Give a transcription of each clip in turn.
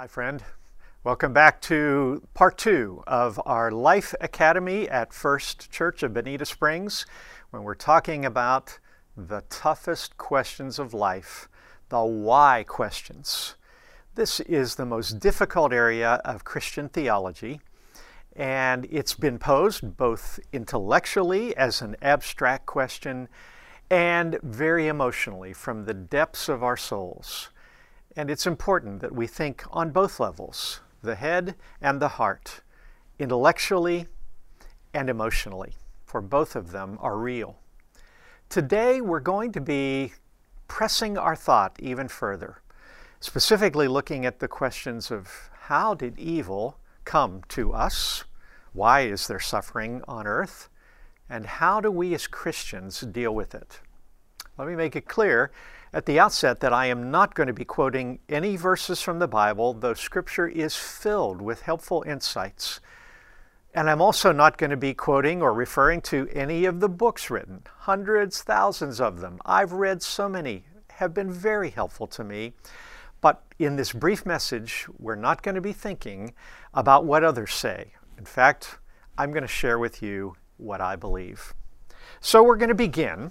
Hi, friend. Welcome back to part two of our Life Academy at First Church of Bonita Springs, when we're talking about the toughest questions of life, the why questions. This is the most difficult area of Christian theology, and it's been posed both intellectually as an abstract question and very emotionally from the depths of our souls. And it's important that we think on both levels the head and the heart, intellectually and emotionally, for both of them are real. Today, we're going to be pressing our thought even further, specifically looking at the questions of how did evil come to us? Why is there suffering on earth? And how do we as Christians deal with it? Let me make it clear at the outset that I am not going to be quoting any verses from the Bible, though Scripture is filled with helpful insights. And I'm also not going to be quoting or referring to any of the books written, hundreds, thousands of them. I've read so many, have been very helpful to me. But in this brief message, we're not going to be thinking about what others say. In fact, I'm going to share with you what I believe. So we're going to begin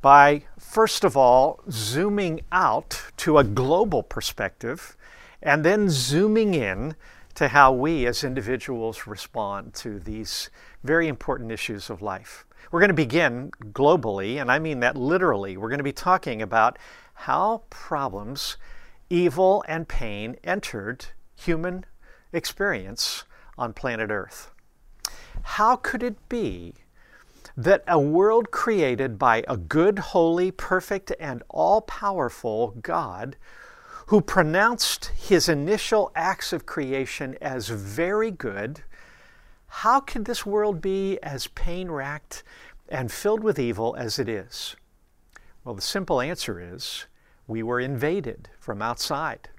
by, first of all, zooming out to a global perspective and then zooming in to how we as individuals respond to these very important issues of life. We're going to begin globally, and I mean that literally. We're going to be talking about how problems, evil, and pain entered human experience on planet Earth. How could it be that a world created by a good, holy, perfect, and all powerful God who pronounced his initial acts of creation as very good, how could this world be as pain racked and filled with evil as it is? Well, the simple answer is we were invaded from outside.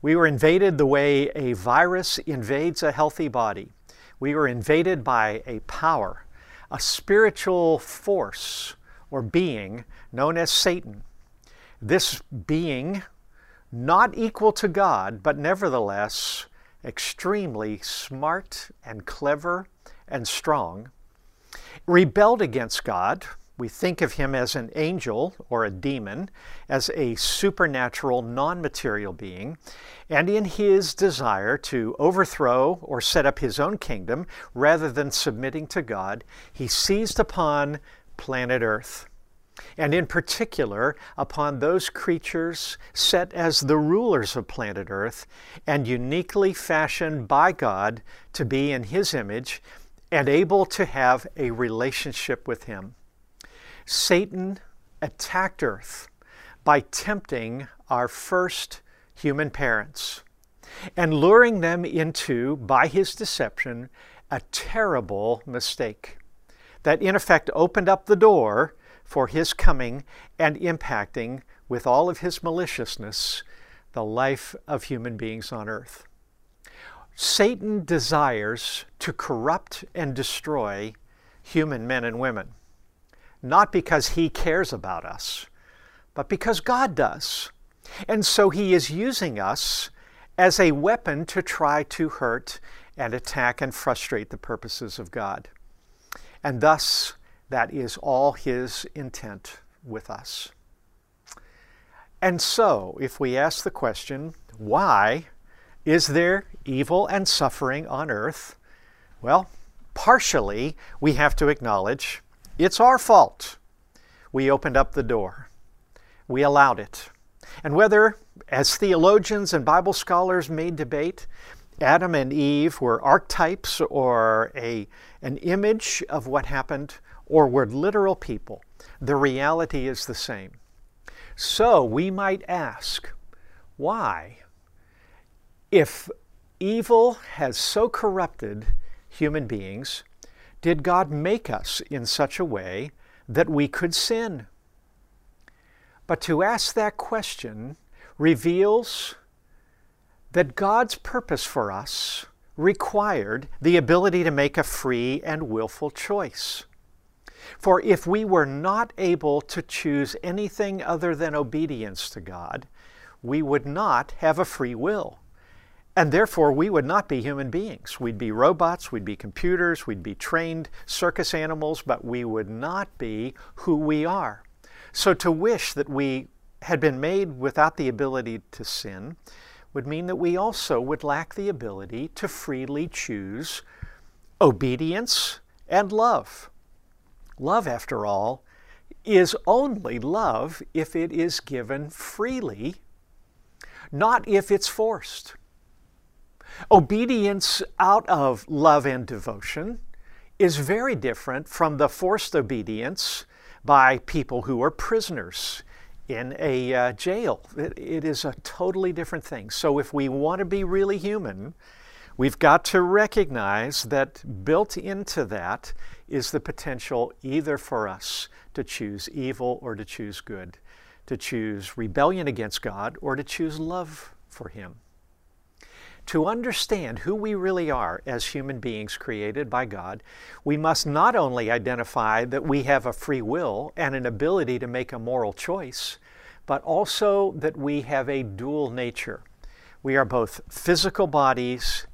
We were invaded the way a virus invades a healthy body. We were invaded by a power a spiritual force or being known as Satan. This being, not equal to God, but nevertheless extremely smart and clever and strong, rebelled against God we think of him as an angel or a demon, as a supernatural, non material being, and in his desire to overthrow or set up his own kingdom rather than submitting to God, he seized upon planet Earth. And in particular, upon those creatures set as the rulers of planet Earth and uniquely fashioned by God to be in His image and able to have a relationship with Him. Satan attacked Earth by tempting our first human parents and luring them into, by his deception, a terrible mistake that in effect opened up the door for his coming and impacting with all of his maliciousness the life of human beings on earth. Satan desires to corrupt and destroy human men and women not because He cares about us, but because God does. And so He is using us as a weapon to try to hurt and attack and frustrate the purposes of God. And thus, that is all His intent with us. And so, if we ask the question, why is there evil and suffering on earth? Well, partially we have to acknowledge it's our fault. We opened up the door. We allowed it. And whether, as theologians and Bible scholars may debate, Adam and Eve were archetypes or a, an image of what happened, or were literal people, the reality is the same. So we might ask, why? If evil has so corrupted human beings, did God make us in such a way that we could sin? But to ask that question reveals that God's purpose for us required the ability to make a free and willful choice. For if we were not able to choose anything other than obedience to God, we would not have a free will. And therefore, we would not be human beings. We'd be robots, we'd be computers, we'd be trained circus animals, but we would not be who we are. So to wish that we had been made without the ability to sin would mean that we also would lack the ability to freely choose obedience and love. Love, after all, is only love if it is given freely, not if it's forced. Obedience out of love and devotion is very different from the forced obedience by people who are prisoners in a uh, jail. It, it is a totally different thing. So, if we want to be really human, we've got to recognize that built into that is the potential either for us to choose evil or to choose good, to choose rebellion against God or to choose love for Him. To understand who we really are as human beings created by God, we must not only identify that we have a free will and an ability to make a moral choice, but also that we have a dual nature. We are both physical bodies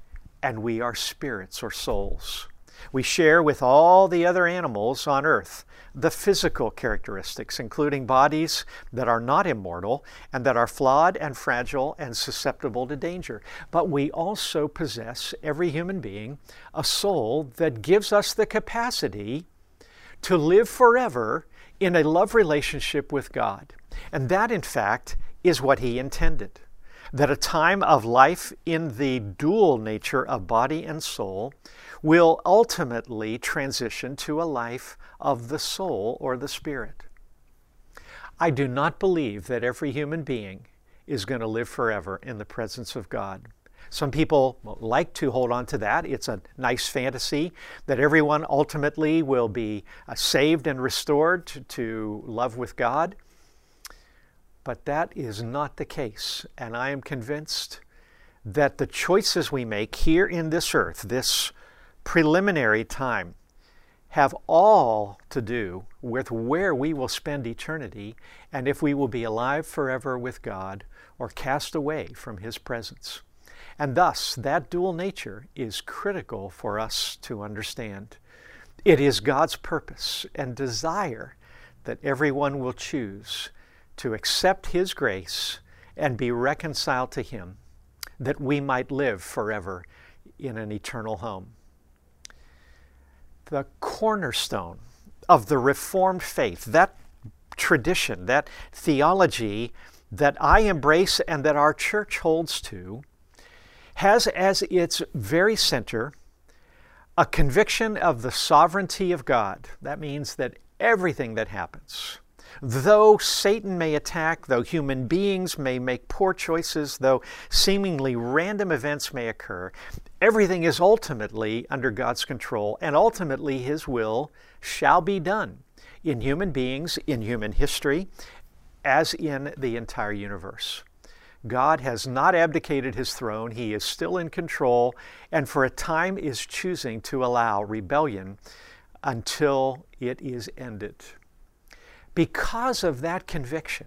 and we are spirits or souls. We share with all the other animals on earth the physical characteristics, including bodies that are not immortal and that are flawed and fragile and susceptible to danger. But we also possess, every human being, a soul that gives us the capacity to live forever in a love relationship with God. And that, in fact, is what He intended that a time of life in the dual nature of body and soul will ultimately transition to a life of the soul or the spirit. I do not believe that every human being is going to live forever in the presence of God. Some people like to hold on to that. It's a nice fantasy that everyone ultimately will be uh, saved and restored to, to love with God. But that is not the case. And I am convinced that the choices we make here in this earth, this preliminary time, have all to do with where we will spend eternity and if we will be alive forever with God or cast away from His presence. And thus, that dual nature is critical for us to understand. It is God's purpose and desire that everyone will choose to accept His grace and be reconciled to Him, that we might live forever in an eternal home. The cornerstone of the Reformed faith, that tradition, that theology that I embrace and that our church holds to, has as its very center a conviction of the sovereignty of God. That means that everything that happens, Though Satan may attack, though human beings may make poor choices, though seemingly random events may occur, everything is ultimately under God's control, and ultimately His will shall be done in human beings, in human history, as in the entire universe. God has not abdicated his throne. He is still in control, and for a time is choosing to allow rebellion until it is ended because of that conviction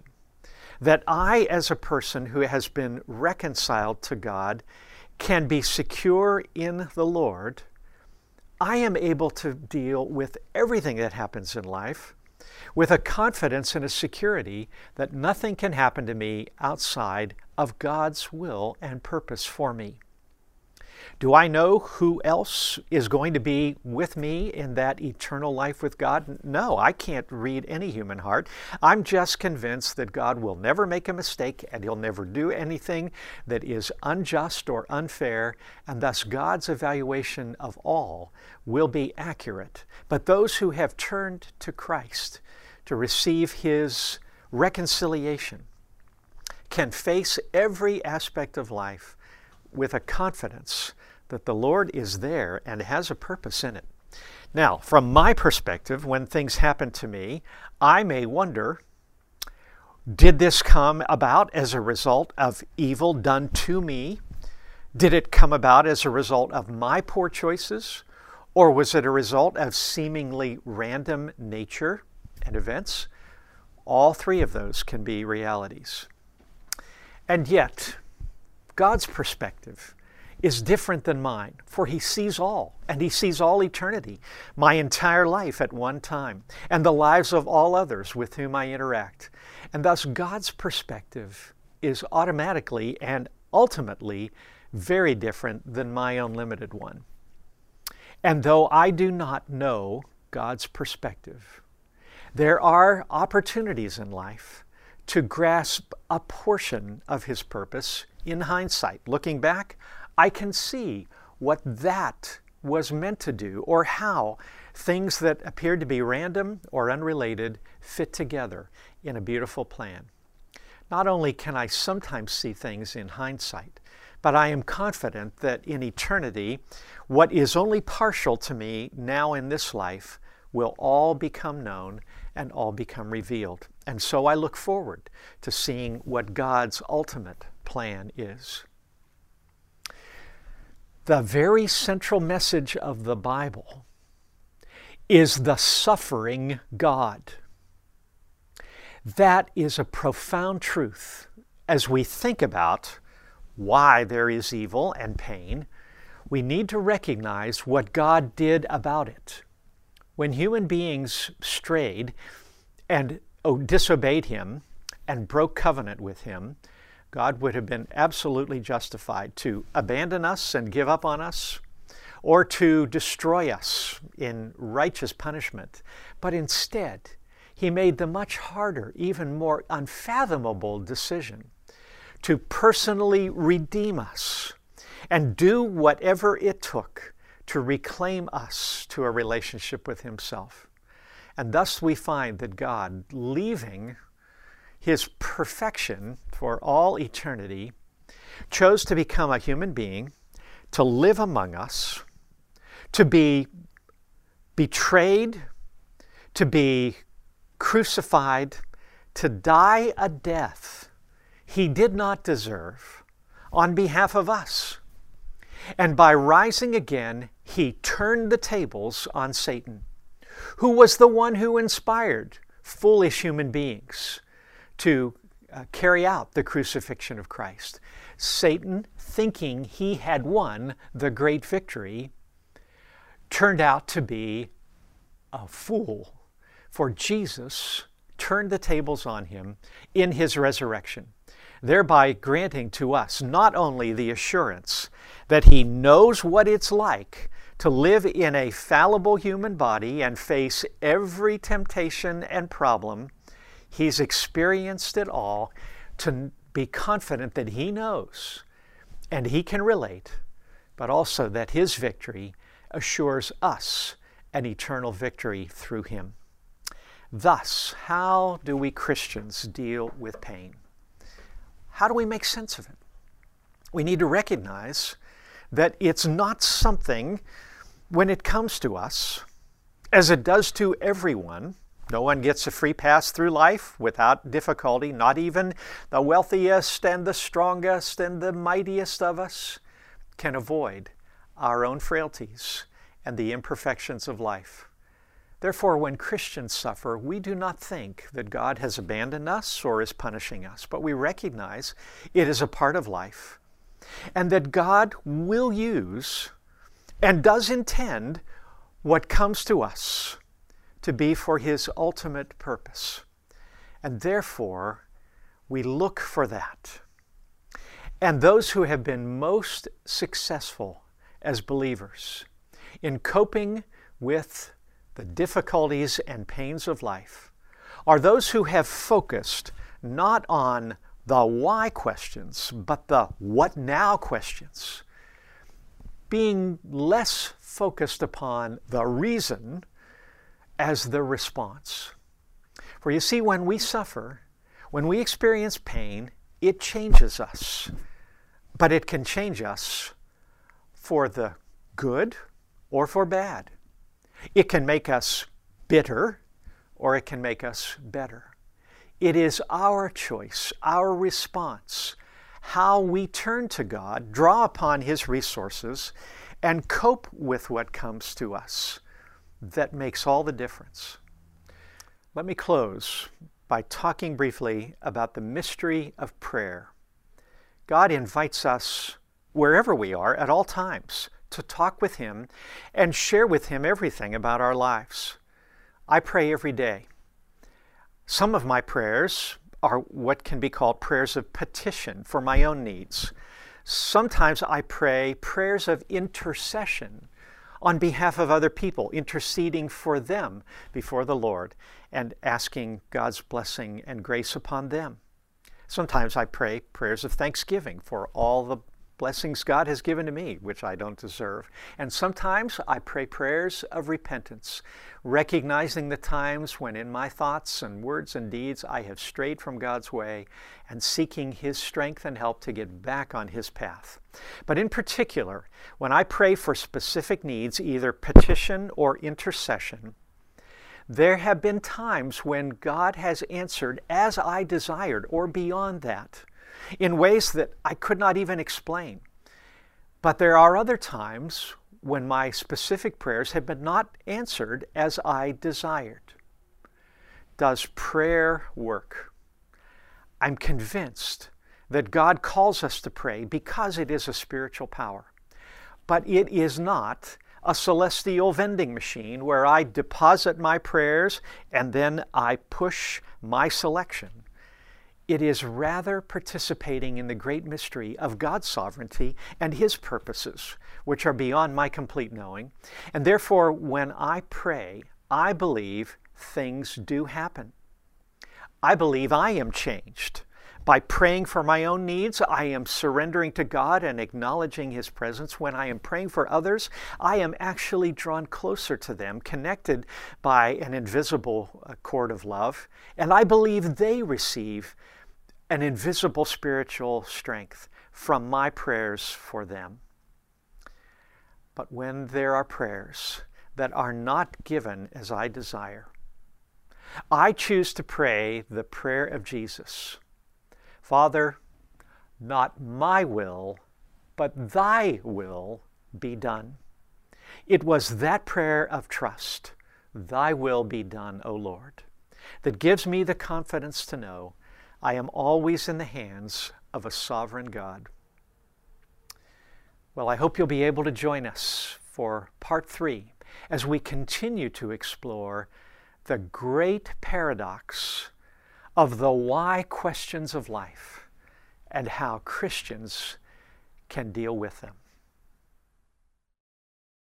that I, as a person who has been reconciled to God, can be secure in the Lord, I am able to deal with everything that happens in life with a confidence and a security that nothing can happen to me outside of God's will and purpose for me. Do I know who else is going to be with me in that eternal life with God? No, I can't read any human heart. I'm just convinced that God will never make a mistake and He'll never do anything that is unjust or unfair, and thus God's evaluation of all will be accurate. But those who have turned to Christ to receive His reconciliation can face every aspect of life with a confidence that the Lord is there and has a purpose in it. Now, from my perspective, when things happen to me, I may wonder did this come about as a result of evil done to me? Did it come about as a result of my poor choices? Or was it a result of seemingly random nature and events? All three of those can be realities. And yet, God's perspective is different than mine, for He sees all, and He sees all eternity, my entire life at one time, and the lives of all others with whom I interact. And thus, God's perspective is automatically and ultimately very different than my own limited one. And though I do not know God's perspective, there are opportunities in life to grasp a portion of His purpose in hindsight. Looking back, I can see what that was meant to do or how things that appeared to be random or unrelated fit together in a beautiful plan. Not only can I sometimes see things in hindsight, but I am confident that in eternity, what is only partial to me now in this life will all become known and all become revealed. And so I look forward to seeing what God's ultimate plan is. The very central message of the Bible is the suffering God. That is a profound truth as we think about why there is evil and pain. We need to recognize what God did about it. When human beings strayed and Oh, disobeyed Him and broke covenant with Him, God would have been absolutely justified to abandon us and give up on us or to destroy us in righteous punishment. But instead, He made the much harder, even more unfathomable decision to personally redeem us and do whatever it took to reclaim us to a relationship with Himself. And thus we find that God, leaving His perfection for all eternity, chose to become a human being, to live among us, to be betrayed, to be crucified, to die a death he did not deserve on behalf of us. And by rising again, he turned the tables on Satan, who was the one who inspired foolish human beings to uh, carry out the crucifixion of Christ. Satan, thinking he had won the great victory, turned out to be a fool, for Jesus turned the tables on him in his resurrection thereby granting to us not only the assurance that He knows what it's like to live in a fallible human body and face every temptation and problem, He's experienced it all to be confident that He knows and He can relate, but also that His victory assures us an eternal victory through Him. Thus, how do we Christians deal with pain? How do we make sense of it? We need to recognize that it's not something when it comes to us, as it does to everyone. No one gets a free pass through life without difficulty, not even the wealthiest and the strongest and the mightiest of us can avoid our own frailties and the imperfections of life. Therefore, when Christians suffer, we do not think that God has abandoned us or is punishing us, but we recognize it is a part of life and that God will use and does intend what comes to us to be for His ultimate purpose. And therefore, we look for that. And those who have been most successful as believers in coping with the difficulties and pains of life are those who have focused not on the why questions, but the what now questions, being less focused upon the reason as the response. For you see, when we suffer, when we experience pain, it changes us. But it can change us for the good or for bad. It can make us bitter or it can make us better. It is our choice, our response, how we turn to God, draw upon His resources, and cope with what comes to us that makes all the difference. Let me close by talking briefly about the mystery of prayer. God invites us wherever we are at all times to talk with Him and share with Him everything about our lives. I pray every day. Some of my prayers are what can be called prayers of petition for my own needs. Sometimes I pray prayers of intercession on behalf of other people, interceding for them before the Lord and asking God's blessing and grace upon them. Sometimes I pray prayers of thanksgiving for all the blessings God has given to me, which I don't deserve. And sometimes I pray prayers of repentance, recognizing the times when in my thoughts and words and deeds I have strayed from God's way and seeking His strength and help to get back on His path. But in particular, when I pray for specific needs, either petition or intercession, there have been times when God has answered as I desired or beyond that in ways that I could not even explain. But there are other times when my specific prayers have been not answered as I desired. Does prayer work? I'm convinced that God calls us to pray because it is a spiritual power. But it is not a celestial vending machine where I deposit my prayers and then I push my selection. It is rather participating in the great mystery of God's sovereignty and His purposes, which are beyond my complete knowing. And therefore, when I pray, I believe things do happen. I believe I am changed. By praying for my own needs, I am surrendering to God and acknowledging His presence. When I am praying for others, I am actually drawn closer to them, connected by an invisible uh, cord of love. And I believe they receive an invisible spiritual strength from my prayers for them. But when there are prayers that are not given as I desire, I choose to pray the prayer of Jesus Father, not my will, but thy will be done. It was that prayer of trust, Thy will be done, O Lord, that gives me the confidence to know I am always in the hands of a sovereign God. Well, I hope you'll be able to join us for part three as we continue to explore the great paradox of the why questions of life and how Christians can deal with them.